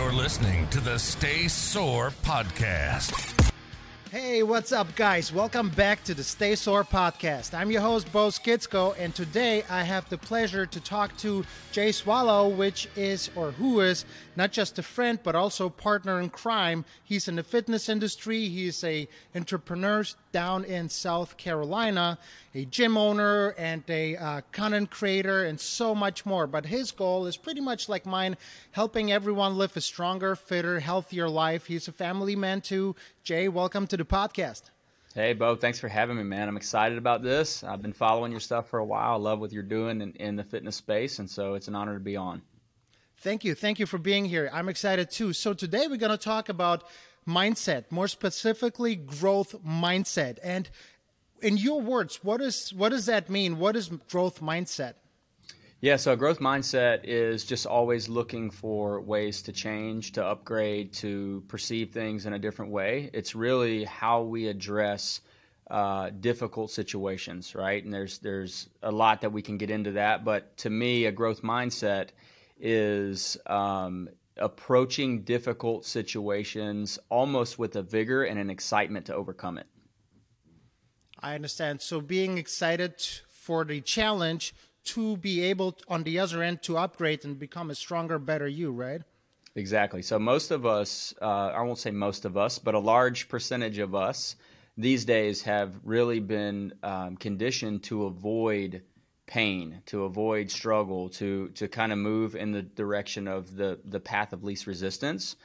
You're listening to the Stay Sore podcast. Hey, what's up, guys? Welcome back to the Stay Sore podcast. I'm your host, Bo Skitsko, and today I have the pleasure to talk to Jay Soileau, which is, or who is, not just a friend, but also partner in crime. He's in the fitness industry. He's a entrepreneur down in South Carolina, a gym owner and a uh, content creator, and so much more. But his goal is pretty much like mine, helping everyone live a stronger, fitter, healthier life. He's a family man too. Jay, welcome to the podcast. Hey, Bo, thanks for having me, man. I'm excited about this. I've been following your stuff for a while. I love what you're doing in, in the fitness space, and so it's an honor to be on. Thank you. Thank you for being here. I'm excited too. So, today we're going to talk about mindset, more specifically, growth mindset. And in your words, what, is, what does that mean? What is growth mindset? Yeah, so a growth mindset is just always looking for ways to change, to upgrade, to perceive things in a different way. It's really how we address uh, difficult situations, right? And there's there's a lot that we can get into that, but to me, a growth mindset is um, approaching difficult situations almost with a vigor and an excitement to overcome it. I understand. So being excited for the challenge to be able to, on the other end to upgrade and become a stronger, better you, right? Exactly. So most of us, uh, I won't say most of us, but a large percentage of us these days have really been um, conditioned to avoid pain, to avoid struggle, to to kind of move in the direction of the the path of least resistance.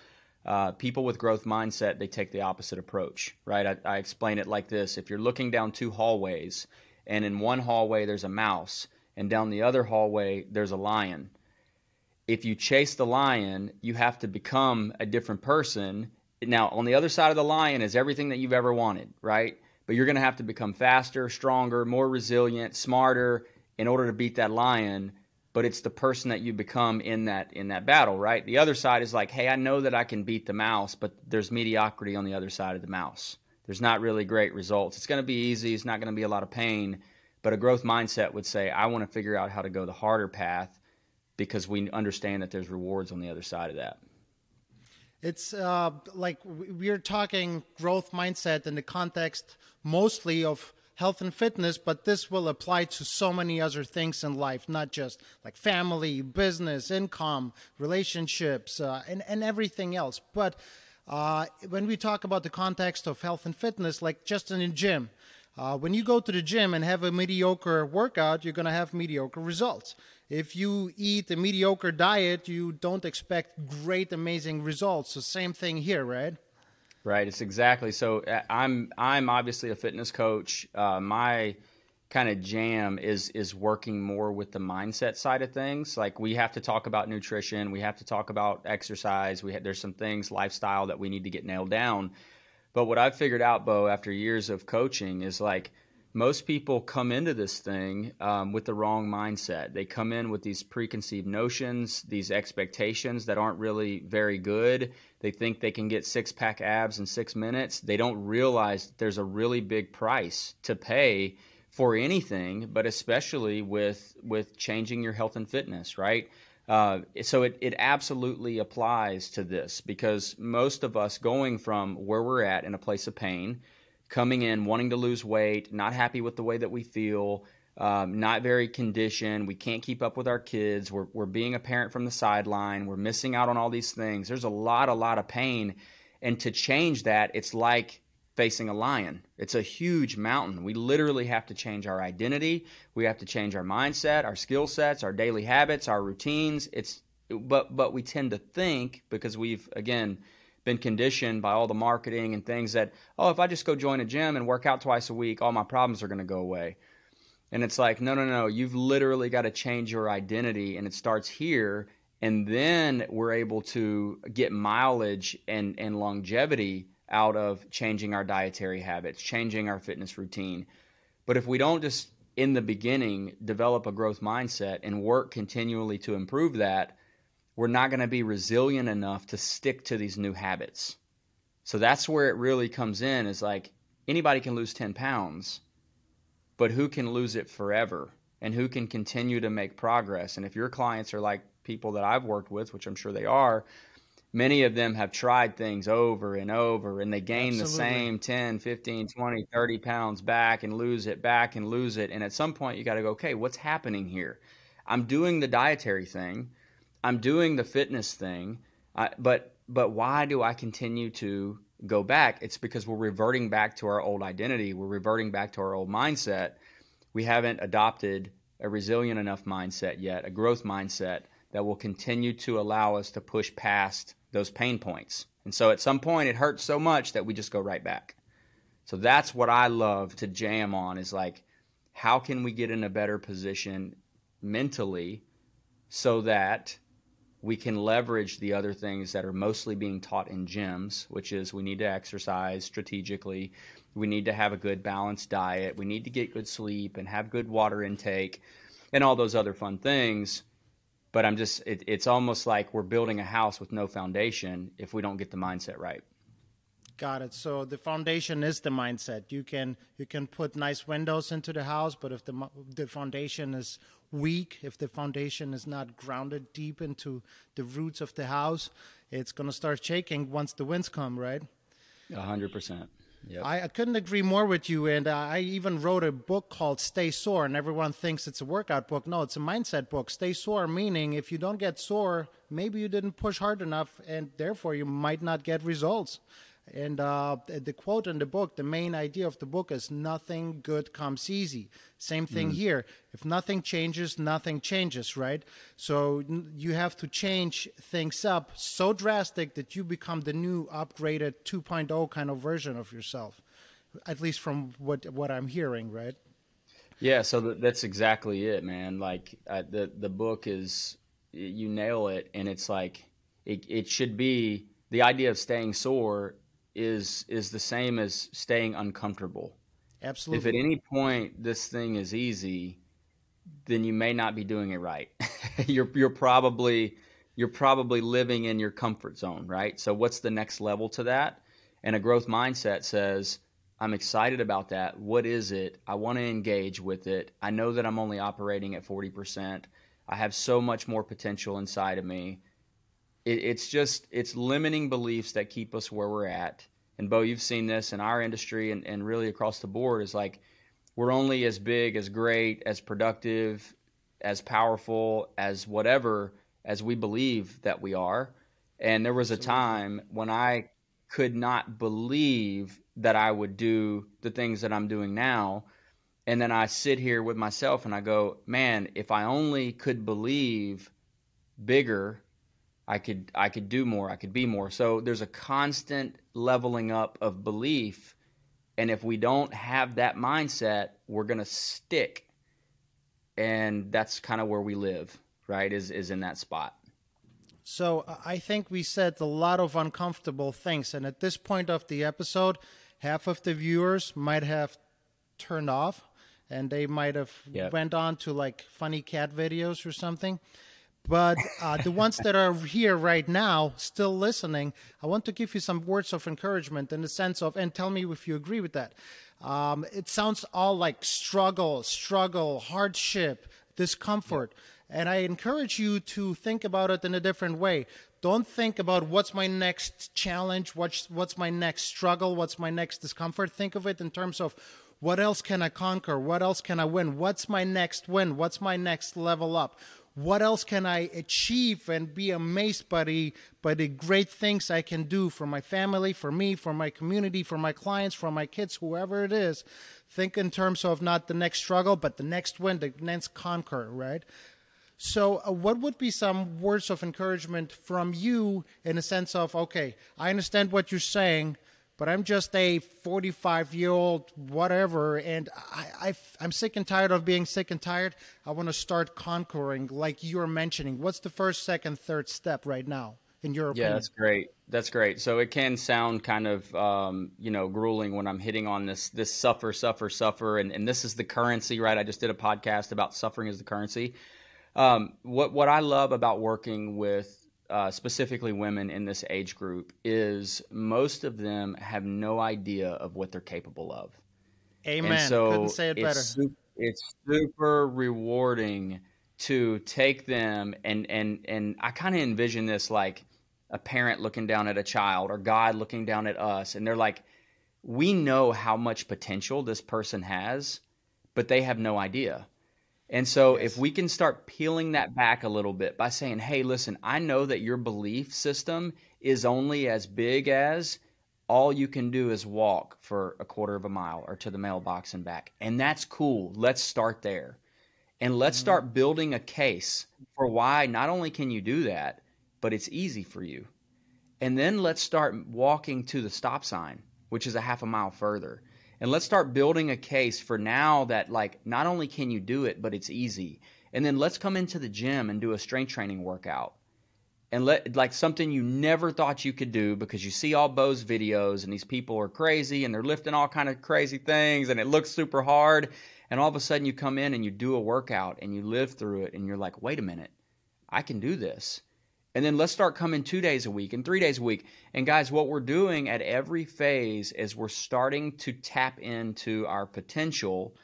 Uh, people with growth mindset they take the opposite approach, right? I, I explain it like this: if you're looking down two hallways, and in one hallway there's a mouse, and down the other hallway there's a lion. If you chase the lion, you have to become a different person. Now, on the other side of the lion is everything that you've ever wanted, right? But you're going to have to become faster, stronger, more resilient, smarter in order to beat that lion. But it's the person that you become in that in that battle, right? The other side is like, hey, I know that I can beat the mouse, but there's mediocrity on the other side of the mouse. There's not really great results. It's going to be easy. It's not going to be a lot of pain but a growth mindset would say, I want to figure out how to go the harder path because we understand that there's rewards on the other side of that. It's uh, like we're talking growth mindset in the context mostly of health and fitness, but this will apply to so many other things in life, not just like family, business, income, relationships, uh, and, and everything else. But uh, when we talk about the context of health and fitness, like just in the gym, uh, when you go to the gym and have a mediocre workout, you're going to have mediocre results. If you eat a mediocre diet, you don't expect great, amazing results. So same thing here, right? Right. It's exactly so. Uh, I'm I'm obviously a fitness coach. Uh, my kind of jam is is working more with the mindset side of things. Like we have to talk about nutrition, we have to talk about exercise. We have, there's some things lifestyle that we need to get nailed down but what I've figured out, Bo, after years of coaching, is like most people come into this thing um, with the wrong mindset. They come in with these preconceived notions, these expectations that aren't really very good. They think they can get six pack abs in six minutes. They don't realize there's a really big price to pay for anything, but especially with with changing your health and fitness, right? Uh, so it, it absolutely applies to this because most of us going from where we're at in a place of pain, coming in wanting to lose weight, not happy with the way that we feel, um, not very conditioned, we can't keep up with our kids, we're, we're being a parent from the sideline, we're missing out on all these things. There's a lot, a lot of pain. And to change that, it's like facing a lion. It's a huge mountain. We literally have to change our identity. We have to change our mindset, our skill sets, our daily habits, our routines. It's but but we tend to think because we've again been conditioned by all the marketing and things that oh if I just go join a gym and work out twice a week, all my problems are going to go away. And it's like no no no, you've literally got to change your identity and it starts here and then we're able to get mileage and and longevity out of changing our dietary habits, changing our fitness routine. But if we don't just in the beginning develop a growth mindset and work continually to improve that, we're not going to be resilient enough to stick to these new habits. So that's where it really comes in is like anybody can lose 10 pounds, but who can lose it forever and who can continue to make progress? And if your clients are like people that I've worked with, which I'm sure they are, many of them have tried things over and over and they gain Absolutely. the same 10 15 20 30 pounds back and lose it back and lose it and at some point you got to go okay what's happening here i'm doing the dietary thing i'm doing the fitness thing I, but but why do i continue to go back it's because we're reverting back to our old identity we're reverting back to our old mindset we haven't adopted a resilient enough mindset yet a growth mindset that will continue to allow us to push past those pain points. And so at some point it hurts so much that we just go right back. So that's what I love to jam on is like how can we get in a better position mentally so that we can leverage the other things that are mostly being taught in gyms, which is we need to exercise strategically, we need to have a good balanced diet, we need to get good sleep and have good water intake and all those other fun things but I'm just it, it's almost like we're building a house with no foundation if we don't get the mindset right. Got it. So the foundation is the mindset. You can you can put nice windows into the house, but if the the foundation is weak, if the foundation is not grounded deep into the roots of the house, it's going to start shaking once the winds come, right? A hundred percent. Yep. I, I, couldn't agree more with you. And I even wrote a book called Stay Sore, and everyone thinks it's a workout book. No, it's a mindset book. Stay sore, meaning if you don't get sore, maybe you didn't push hard enough, and therefore you might not get results. And uh, the quote in the book, the main idea of the book is nothing good comes easy. Same thing mm. here. If nothing changes, nothing changes, right? So you have to change things up so drastic that you become the new upgraded 2.0 kind of version of yourself, at least from what, what I'm hearing, right? Yeah, so that's exactly it, man. Like uh, the the book is you nail it, and it's like it, it should be the idea of staying sore is is the same as staying uncomfortable. Absolutely. If at any point this thing is easy, then you may not be doing it right. you're you're probably you're probably living in your comfort zone, right? So what's the next level to that? And a growth mindset says, I'm excited about that. What is it? I want to engage with it. I know that I'm only operating at 40%. I have so much more potential inside of me it, it's just it's limiting beliefs that keep us where we're at. And Bo, you've seen this in our industry and, and really across the board is like we're only as big, as great, as productive, as powerful, as whatever as we believe that we are. And there was a time when I could not believe that I would do the things that I'm doing now. And then I sit here with myself and I go, man, if I only could believe bigger I could I could do more, I could be more. So there's a constant leveling up of belief and if we don't have that mindset, we're going to stick. And that's kind of where we live, right? Is is in that spot. So I think we said a lot of uncomfortable things and at this point of the episode, half of the viewers might have turned off and they might have yep. went on to like funny cat videos or something. But uh, the ones that are here right now, still listening, I want to give you some words of encouragement in the sense of, and tell me if you agree with that. Um, it sounds all like struggle, struggle, hardship, discomfort. And I encourage you to think about it in a different way. Don't think about what's my next challenge, what's, what's my next struggle, what's my next discomfort. Think of it in terms of what else can I conquer? What else can I win? What's my next win? What's my next level up? What else can I achieve and be amazed by the by the great things I can do for my family, for me, for my community, for my clients, for my kids, whoever it is. Think in terms of not the next struggle, but the next win, the next conquer, right? So, uh, what would be some words of encouragement from you in a sense of, okay, I understand what you're saying, but I'm just a 45 year old whatever, and I, I, am sick and tired of being sick and tired. I want to start conquering, like you're mentioning. What's the first, second, third step right now, in your opinion? Yeah, that's great. That's great. So it can sound kind of, um, you know, grueling when I'm hitting on this, this suffer, suffer, suffer, and, and this is the currency, right? I just did a podcast about suffering as the currency. Um, what what I love about working with uh, specifically women in this age group, is most of them have no idea of what they're capable of. Amen. And so Couldn't say it better. Super, it's super rewarding to take them and and and I kind of envision this like a parent looking down at a child or God looking down at us. And they're like, we know how much potential this person has, but they have no idea. And so, yes. if we can start peeling that back a little bit by saying, hey, listen, I know that your belief system is only as big as all you can do is walk for a quarter of a mile or to the mailbox and back. And that's cool. Let's start there. And let's mm-hmm. start building a case for why not only can you do that, but it's easy for you. And then let's start walking to the stop sign, which is a half a mile further. And let's start building a case for now that, like, not only can you do it, but it's easy. And then let's come into the gym and do a strength training workout. And let like something you never thought you could do because you see all Bo's videos and these people are crazy and they're lifting all kind of crazy things and it looks super hard. And all of a sudden you come in and you do a workout and you live through it and you're like wait a minute. I can do this and then let's start coming 2 days a week and 3 days a week and guys what we're doing at every phase is we're starting to tap into our potential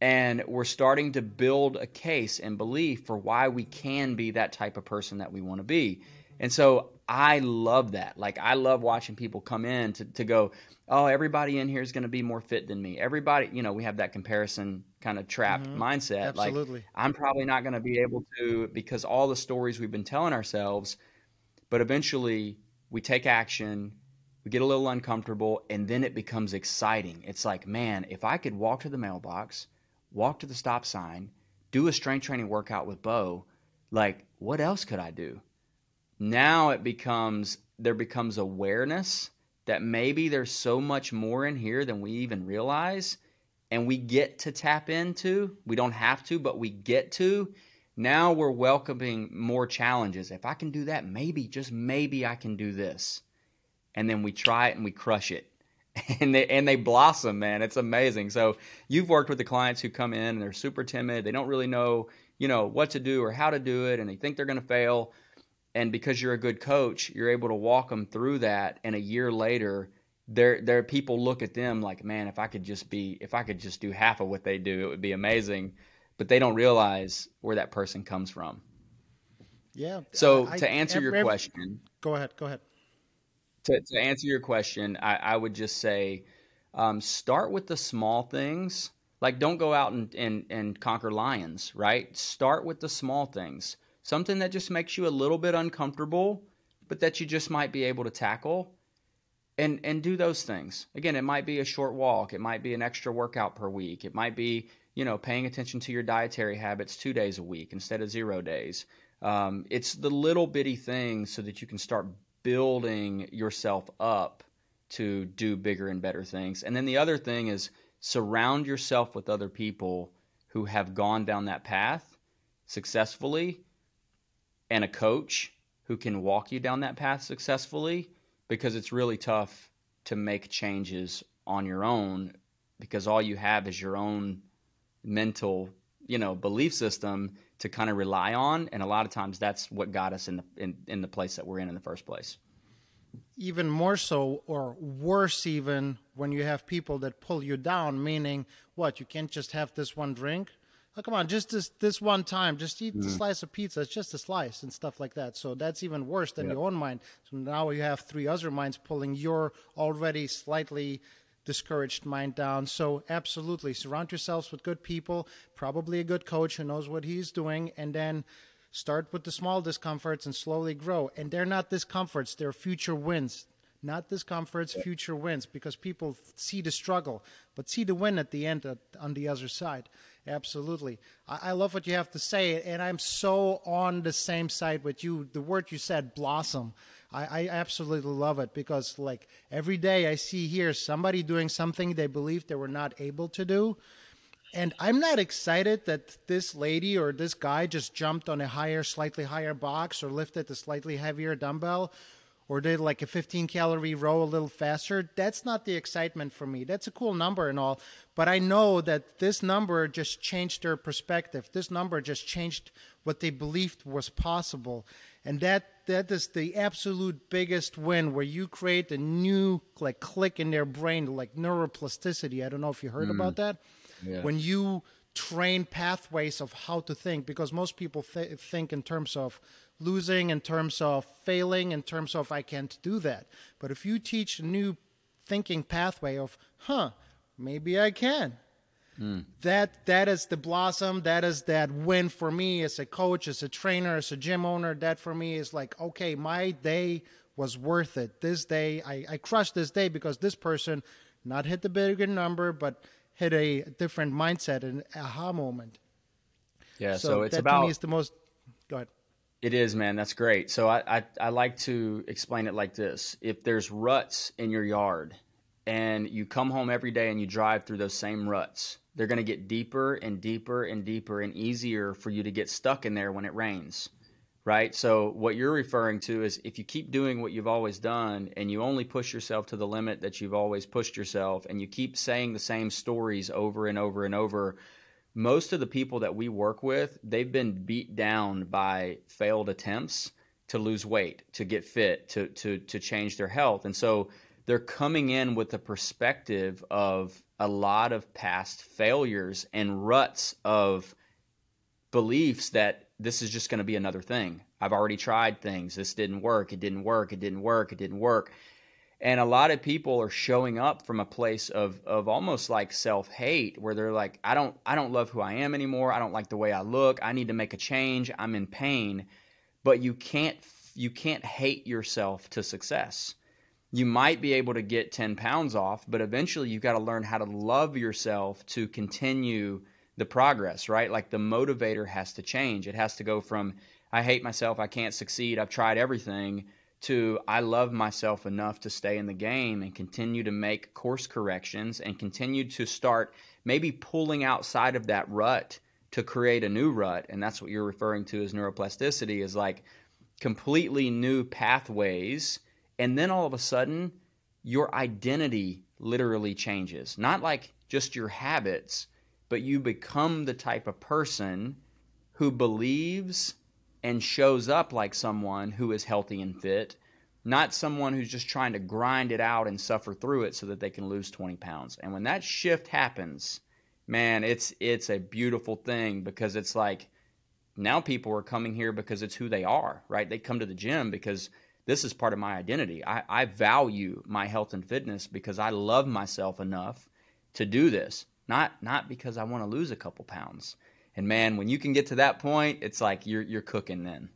and we're starting to build a case and belief for why we can be that type of person that we want to be. And so I love that. Like I love watching people come in to, to go, oh, everybody in here is going to be more fit than me. Everybody, you know, we have that comparison kind of trapped mm-hmm. mindset. Absolutely. Like I'm probably not going to be able to because all the stories we've been telling ourselves, but eventually we take action, we get a little uncomfortable, and then it becomes exciting. It's like, man, if I could walk to the mailbox – walk to the stop sign, do a strength training workout with Bo, like what else could I do? Now it becomes there becomes awareness that maybe there's so much more in here than we even realize and we get to tap into. We don't have to, but we get to. Now we're welcoming more challenges. If I can do that, maybe, just maybe I can do this. And then we try it and we crush it. and they and they blossom, man. It's amazing. So you've worked with the clients who come in and they're super timid. They don't really know, you know, what to do or how to do it, and they think they're going to fail. And because you're a good coach, you're able to walk them through that. And a year later, there there people look at them like, man, if I could just be, if I could just do half of what they do, it would be amazing. But they don't realize where that person comes from. Yeah. So I, to answer I, your question, go ahead. Go ahead to, to answer your question, I, I would just say um, start with the small things. Like, don't go out and, and, and conquer lions, right? Start with the small things. Something that just makes you a little bit uncomfortable, but that you just might be able to tackle and and do those things. Again, it might be a short walk, it might be an extra workout per week, it might be you know paying attention to your dietary habits two days a week instead of zero days. Um, it's the little bitty things so that you can start building yourself up to do bigger and better things. And then the other thing is surround yourself with other people who have gone down that path successfully and a coach who can walk you down that path successfully because it's really tough to make changes on your own because all you have is your own mental, you know, belief system to kind of rely on, and a lot of times that's what got us in the in, in the place that we're in in the first place. Even more so, or worse, even when you have people that pull you down. Meaning, what you can't just have this one drink. Oh, come on, just this this one time, just eat mm. the slice of pizza. It's just a slice and stuff like that. So that's even worse than yep. your own mind. So now you have three other minds pulling your already slightly discouraged mind down. So, absolutely, surround yourselves with good people, probably a good coach who knows what he's doing, and then start with the small discomforts and slowly grow. And they're not discomforts, they're future wins. Not discomforts, future wins, because people see the struggle, but see the win at the end at, on the other side. Absolutely. I, I love what you have to say, and I'm so on the same side with you. The word you said, blossom. I, I absolutely love it because like every day I see here somebody doing something they believe they were not able to do. And I'm not excited that this lady or this guy just jumped on a higher, slightly higher box or lifted a slightly heavier dumbbell or did like a 15 calorie row a little faster. That's not the excitement for me. That's a cool number and all, but I know that this number just changed their perspective. This number just changed what they believed was possible. And that that is the absolute biggest win where you create a new like click in their brain like neuroplasticity. I don't know if you heard mm. about that. Yeah. When you train pathways of how to think because most people th- think in terms of losing, in terms of failing, in terms of I can't do that. But if you teach a new thinking pathway of, huh, maybe I can. Mm. That that is the blossom. That is that win for me as a coach, as a trainer, as a gym owner. That for me is like, okay, my day was worth it. This day, I, I crushed this day because this person not hit the bigger number, but hit a different mindset and aha moment. Yeah, so, so it's that about. To me is the most. Go ahead. It is, man. That's great. So I, I, I like to explain it like this: if there's ruts in your yard, and you come home every day and you drive through those same ruts, they're going to get deeper and deeper and deeper and easier for you to get stuck in there when it rains right? So what you're referring to is if you keep doing what you've always done and you only push yourself to the limit that you've always pushed yourself and you keep saying the same stories over and over and over, most of the people that we work with, they've been beat down by failed attempts to lose weight, to get fit, to to to change their health. And so they're coming in with the perspective of a lot of past failures and ruts of beliefs that this is just going to be another thing. I've already tried things. This didn't work. It didn't work. It didn't work. It didn't work. And a lot of people are showing up from a place of of almost like self-hate where they're like I don't I don't love who I am anymore. I don't like the way I look. I need to make a change. I'm in pain. But you can't you can't hate yourself to success. You might be able to get 10 pounds off, but eventually you've got to learn how to love yourself to continue the progress, right? Like the motivator has to change. It has to go from I hate myself, I can't succeed, I've tried everything to I love myself enough to stay in the game and continue to make course corrections and continue to start maybe pulling outside of that rut to create a new rut. And that's what you're referring to as neuroplasticity is like completely new pathways. And then all of a sudden, your identity literally changes. Not like just your habits, but you become the type of person who believes and shows up like someone who is healthy and fit, not someone who's just trying to grind it out and suffer through it so that they can lose 20 pounds. And when that shift happens, man, it's it's a beautiful thing because it's like now people are coming here because it's who they are, right? They come to the gym because this is part of my identity. I, I value my health and fitness because I love myself enough to do this not not because I want to lose a couple pounds. And man, when you can get to that point, it's like you're you're cooking then.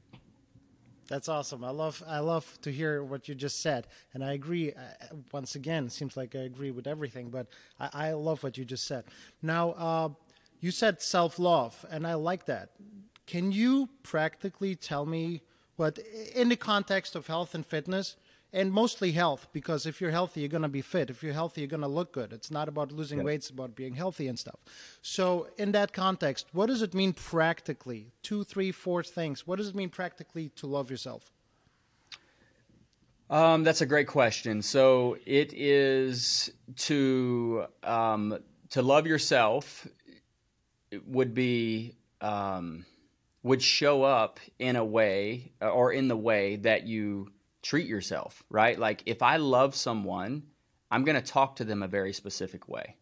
That's awesome. I love I love to hear what you just said, and I agree. Uh, once again, seems like I agree with everything, but I, I love what you just said. Now, uh, you said self love, and I like that. Can you practically tell me what, in the context of health and fitness, and mostly health because if you're healthy you're going to be fit. If you're healthy you're going to look good. It's not about losing weight it's about being healthy and stuff. So in that context what does it mean practically? Two three four things. What does it mean practically to love yourself? Um, that's a great question. So it is to um, to love yourself would be um, would show up in a way or in the way that you treat yourself, right? Like if I love someone, I'm going to talk to them a very specific way.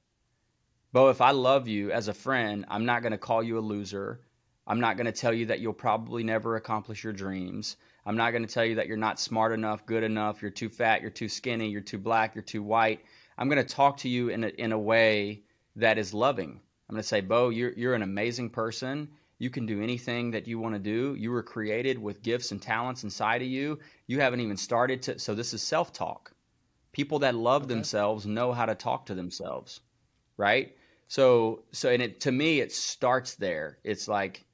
But if I love you as a friend, I'm not going to call you a loser. I'm not going to tell you that you'll probably never accomplish your dreams. I'm not going to tell you that you're not smart enough, good enough, you're too fat, you're too skinny, you're too black, you're too white. I'm going to talk to you in a, in a way that is loving. I'm going to say, Bo, you're, you're an amazing person you can do anything that you want to do. You were created with gifts and talents inside of you. You haven't even started to. So, this is self talk. People that love okay. themselves know how to talk to themselves, right? So, so, and it, to me, it starts there. It's like,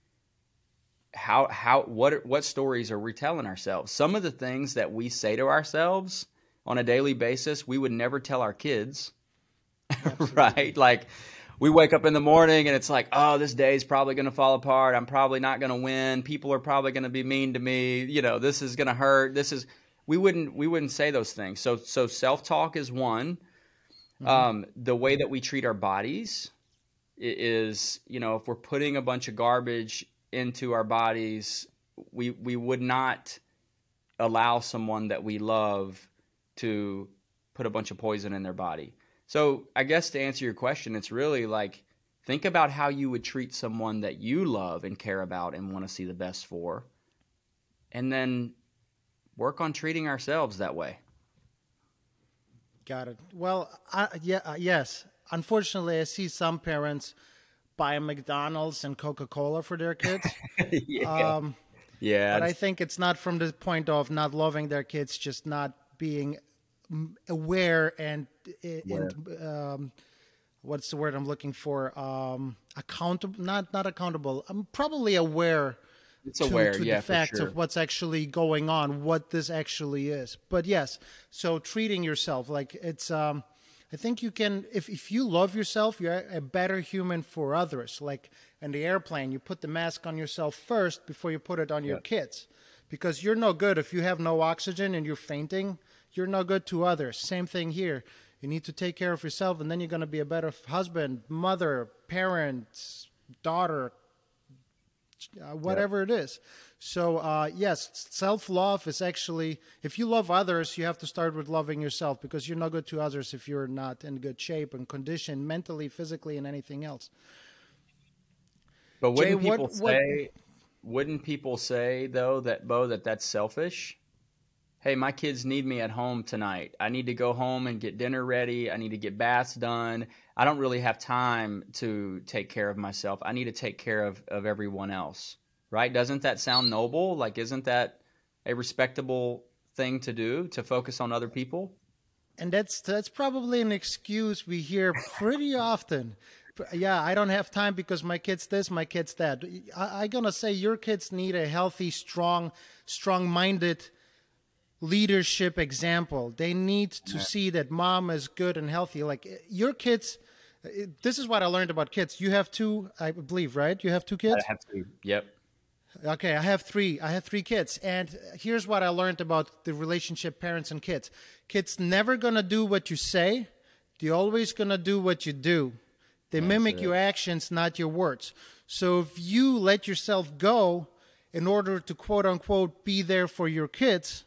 how, how, what, what stories are we telling ourselves? Some of the things that we say to ourselves on a daily basis, we would never tell our kids, right? Like, we wake up in the morning and it's like, oh, this day's probably going to fall apart. I'm probably not going to win. People are probably going to be mean to me. You know, this is going to hurt. This is we wouldn't we wouldn't say those things. So so self talk is one. Mm-hmm. Um, the way that we treat our bodies is, you know, if we're putting a bunch of garbage into our bodies, we we would not allow someone that we love to put a bunch of poison in their body. So I guess to answer your question, it's really like think about how you would treat someone that you love and care about and want to see the best for. and then work on treating ourselves that way. Got it. Well, I, yeah, uh, yes. Unfortunately, I see some parents buy McDonald's and Coca Cola for their kids. yeah. Um, yeah. but I think it's not from the point of not loving their kids, just not being aware and and um, what's the word I'm looking for? Um, accountable, not not accountable. I'm probably aware it's to, aware, to yeah, the facts sure. of what's actually going on, what this actually is. But yes, so treating yourself like it's. Um, I think you can, if if you love yourself, you're a better human for others. Like in the airplane, you put the mask on yourself first before you put it on your kids, because you're no good if you have no oxygen and you're fainting. You're no good to others. Same thing here. You need to take care of yourself, and then you're going to be a better husband, mother, parent, daughter, uh, whatever it is. So, uh, yes, self love is actually, if you love others, you have to start with loving yourself because you're not good to others if you're not in good shape and condition mentally, physically, and anything else. But wouldn't Jay, people what- say? Wouldn't people say though that Bo that that's selfish? Hey, my kids need me at home tonight. I need to go home and get dinner ready. I need to get baths done. I don't really have time to take care of myself. I need to take care of, of everyone else. Right? Doesn't that sound noble? Like, isn't that a respectable thing to do to focus on other people? and that's that's probably an excuse we hear pretty often. Yeah, I don't have time because my kid's this, my kid's that. I, I'm gonna say your kids need a healthy, strong, strong-minded leadership example. They need to see that mom is good and healthy. Like your kids. Uh, this is what I learned about kids. You have two, I believe, right? You have two kids. I have to. Yep. Okay, I have three. I have three kids, and here's what I learned about the relationship parents and kids. Kids never gonna do what you say; they're always gonna do what you do. They mimic your actions, not your words. So if you let yourself go in order to quote unquote be there for your kids,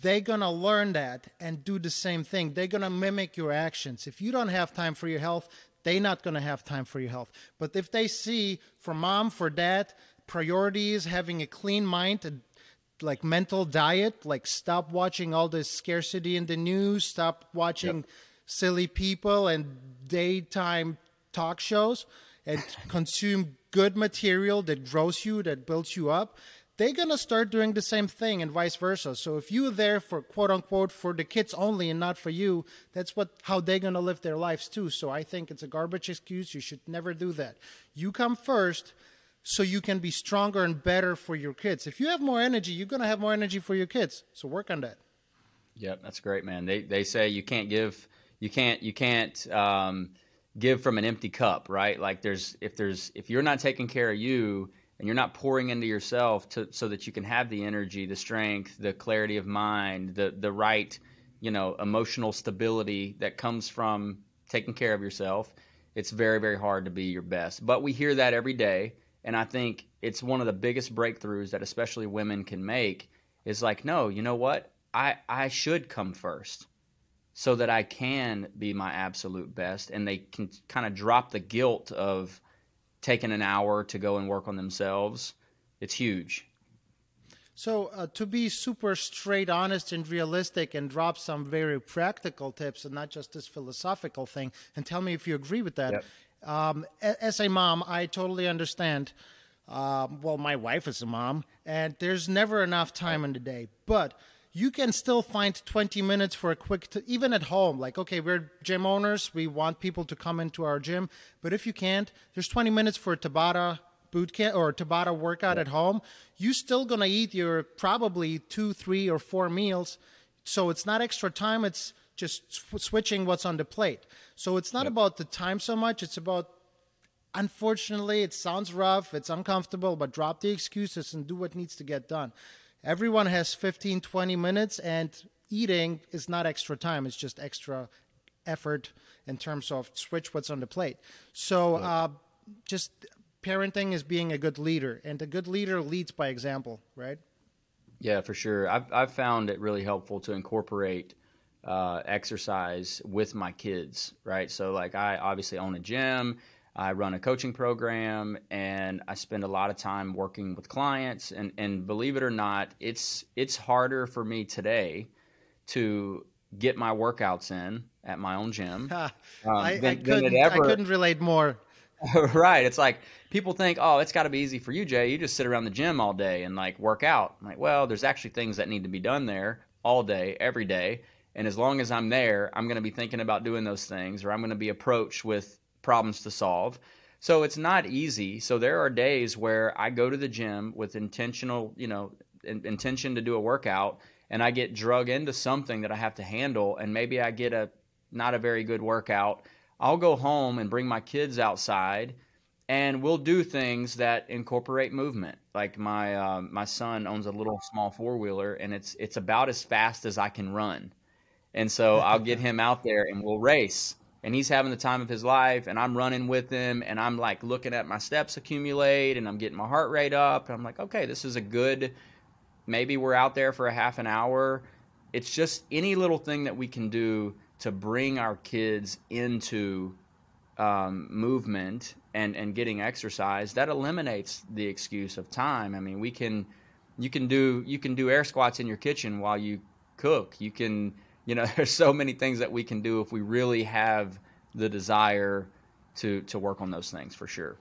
they're gonna learn that and do the same thing. They're gonna mimic your actions. If you don't have time for your health, they're not gonna have time for your health. But if they see for mom, for dad, priorities, having a clean mind, a, like mental diet, like stop watching all this scarcity in the news, stop watching silly people and daytime talk shows, and consume good material that grows you, that builds you up they're going to start doing the same thing and vice versa. So if you're there for quote unquote for the kids only and not for you, that's what how they're going to live their lives too. So I think it's a garbage excuse. You should never do that. You come first so you can be stronger and better for your kids. If you have more energy, you're going to have more energy for your kids. So work on that. Yep, that's great, man. They they say you can't give you can't you can't um, give from an empty cup, right? Like there's if there's if you're not taking care of you and you're not pouring into yourself to so that you can have the energy, the strength, the clarity of mind, the the right, you know, emotional stability that comes from taking care of yourself, it's very very hard to be your best. But we hear that every day, and I think it's one of the biggest breakthroughs that especially women can make is like, no, you know what? I I should come first so that I can be my absolute best and they can kind of drop the guilt of taking an hour to go and work on themselves. It's huge. So, uh, to be super straight, honest, and realistic, and drop some very practical tips and not just this philosophical thing, and tell me if you agree with that. Yep. Um, as a mom, I totally understand. Um, well, my wife is a mom, and there's never enough time in the day. But you can still find 20 minutes for a quick, t- even at home. Like, okay, we're gym owners. We want people to come into our gym. But if you can't, there's 20 minutes for a Tabata boot camp or Tabata workout at home. You're still gonna eat your probably two, three, or four meals. So it's not extra time. It's just sw- switching what's on the plate. So it's not about the time so much. It's about unfortunately, it sounds rough, it's uncomfortable, but drop the excuses and do what needs to get done. Everyone has 15, 20 minutes, and eating is not extra time, it's just extra effort in terms of switch what's on the plate. So, uh, just parenting is being a good leader, and a good leader leads by example, right? Yeah, for sure. I've I've found it really helpful to incorporate uh, exercise with my kids. Right, so like I obviously own a gym. I run a coaching program and I spend a lot of time working with clients and, and believe it or not, it's it's harder for me today to get my workouts in at my own gym. um, I, than, I, couldn't, ever... I couldn't relate more. right. It's like people think, oh, it's got to be easy for you, Jay. You just sit around the gym all day and like work out. I'm like, well, there's actually things that need to be done there all day, every day. And as long as I'm there, I'm going to be thinking about doing those things or I'm going to be approached with problems to solve. So it's not easy. So there are days where I go to the gym with intentional, you know, in, intention to do a workout and I get drug into something that I have to handle and maybe I get a not a very good workout. I'll go home and bring my kids outside and we'll do things that incorporate movement. Like my uh, my son owns a little small four wheeler, and it's it's about as fast as I can run, and so I'll get him out there and we'll race and he's having the time of his life and I'm running with him and I'm like looking at my steps accumulate and I'm getting my heart rate up and I'm like okay this is a good maybe we're out there for a half an hour. It's just any little thing that we can do to bring our kids into um, movement and and getting exercise that eliminates the excuse of time. I mean we can you can do you can do air squats in your kitchen while you cook. You can you know, there's so many things that we can do if we really have the desire to to work on those things for sure.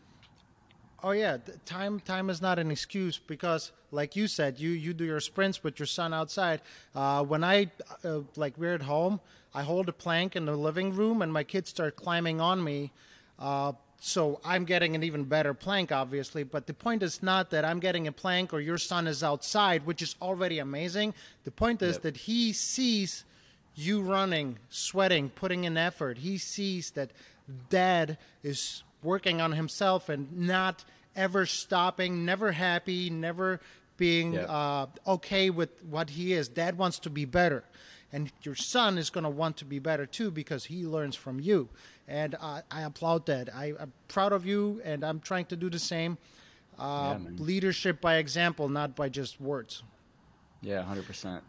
Oh yeah, time time is not an excuse because, like you said, you you do your sprints with your son outside. Uh, when I uh, like we're at home, I hold a plank in the living room, and my kids start climbing on me. Uh, so I'm getting an even better plank, obviously. But the point is not that I'm getting a plank or your son is outside, which is already amazing. The point is yep. that he sees you running, sweating, putting in effort. He sees that dad is working on himself and not ever stopping, never happy, never being yeah. uh, okay with what he is. Dad wants to be better. And your son is going to want to be better too because he learns from you. And uh, I applaud that. I, am proud of you, and I'm trying to do the same. Uh, yeah, leadership by example, not by just words. Yeah, 100%.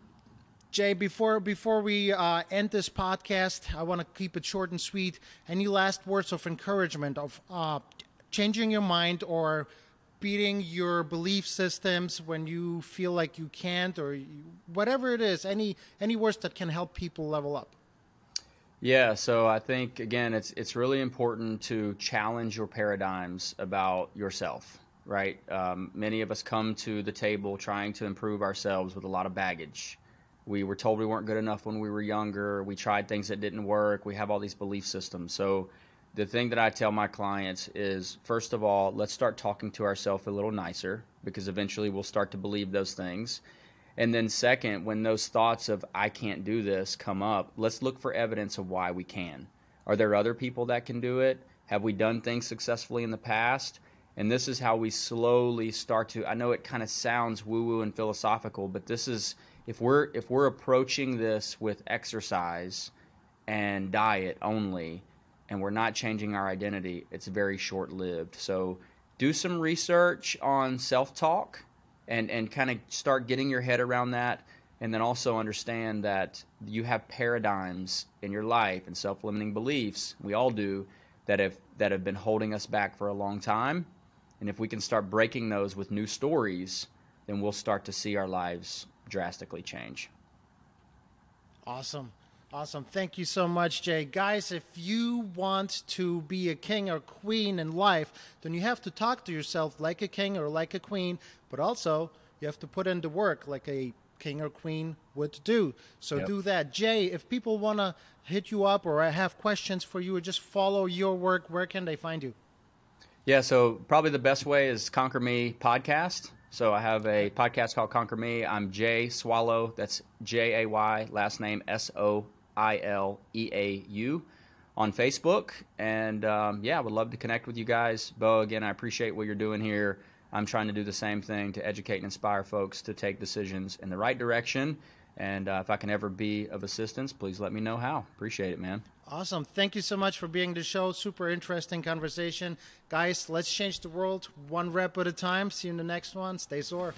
Jay, before before we uh, end this podcast, I want to keep it short and sweet. Any last words of encouragement of uh, changing your mind or beating your belief systems when you feel like you can't, or you, whatever it is? Any any words that can help people level up? Yeah, so I think again, it's it's really important to challenge your paradigms about yourself. Right, um, many of us come to the table trying to improve ourselves with a lot of baggage we were told we weren't good enough when we were younger. We tried things that didn't work. We have all these belief systems. So, the thing that I tell my clients is first of all, let's start talking to ourselves a little nicer because eventually we'll start to believe those things. And then, second, when those thoughts of I can't do this come up, let's look for evidence of why we can. Are there other people that can do it? Have we done things successfully in the past? And this is how we slowly start to. I know it kind of sounds woo woo and philosophical, but this is if we're if we're approaching this with exercise and diet only and we're not changing our identity it's very short lived so do some research on self-talk and and kind of start getting your head around that and then also understand that you have paradigms in your life and self-limiting beliefs we all do that have that have been holding us back for a long time. And if we can start breaking those with new stories then we'll start to see our lives drastically change. Awesome. Awesome. Thank you so much, Jay. Guys, if you want to be a king or queen in life, then you have to talk to yourself like a king or like a queen, but also you have to put in the work like a king or queen would do. So yep. do that. Jay, if people want to hit you up or have questions for you or just follow your work, where can they find you? Yeah, so probably the best way is Conquer Me podcast. So I have a podcast called Conquer Me. I'm Jay Soileau. That's J A Y, last name S O I L E A U on Facebook. And um, yeah, I would love to connect with you guys. Bo, again, I appreciate what you're doing here. I'm trying to do the same thing to educate and inspire folks to take decisions in the right direction. And uh, if I can ever be of assistance, please let me know how. Appreciate it, man. Awesome. Thank you so much for being the show. Super interesting conversation. Guys, let's change the world one rep at a time. See you in the next one. Stay sore.